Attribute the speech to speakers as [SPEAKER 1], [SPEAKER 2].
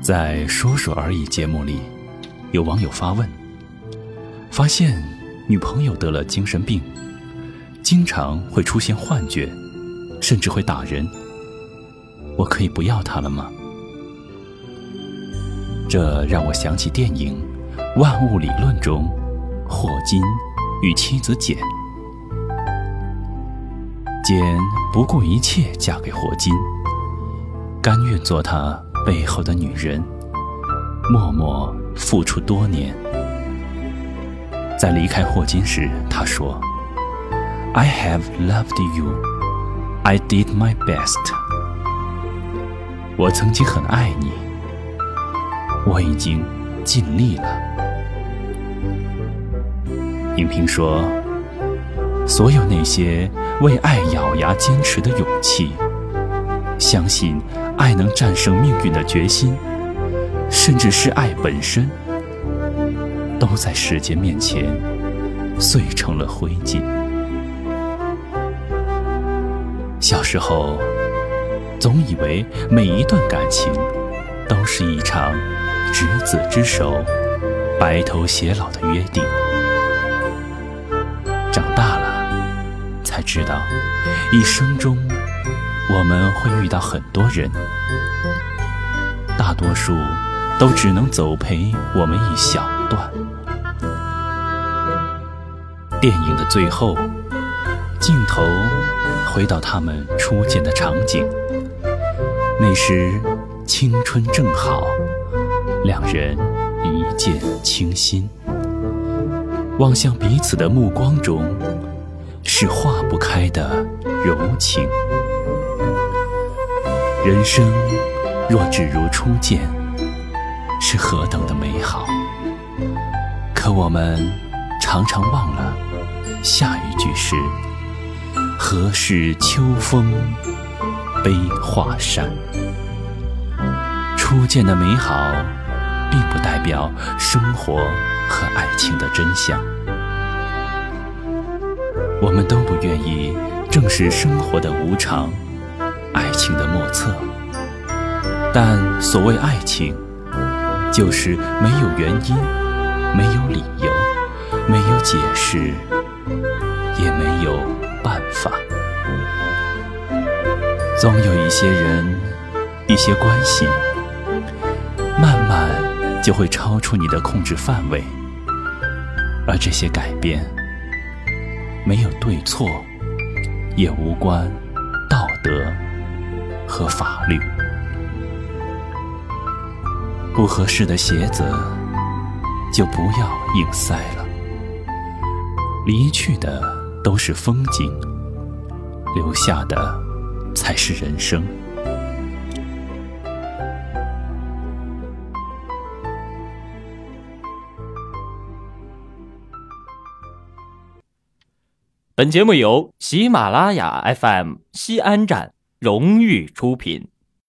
[SPEAKER 1] 在说说而已节目里，有网友发问：发现女朋友得了精神病，经常会出现幻觉，甚至会打人，我可以不要她了吗？这让我想起电影《万物理论》中霍金与妻子简。简不顾一切嫁给霍金，甘愿做他。背后的女人，默默付出多年。在离开霍金时，他说：“I have loved you, I did my best。”我曾经很爱你，我已经尽力了。影评说：“所有那些为爱咬牙坚持的勇气，相信。”爱能战胜命运的决心，甚至是爱本身，都在时间面前碎成了灰烬。小时候，总以为每一段感情都是一场执子之手、白头偕老的约定。长大了，才知道，一生中。我们会遇到很多人，大多数都只能走陪我们一小段。电影的最后，镜头回到他们初见的场景，那时青春正好，两人一见倾心，望向彼此的目光中是化不开的柔情。人生若只如初见，是何等的美好。可我们常常忘了，下一句是“何事秋风悲画扇”。初见的美好，并不代表生活和爱情的真相。我们都不愿意正视生活的无常。爱情的莫测，但所谓爱情，就是没有原因，没有理由，没有解释，也没有办法。总有一些人，一些关系，慢慢就会超出你的控制范围，而这些改变，没有对错，也无关道德。和法律，不合适的鞋子就不要硬塞了。离去的都是风景，留下的才是人生。
[SPEAKER 2] 本节目由喜马拉雅 FM 西安站。荣誉出品。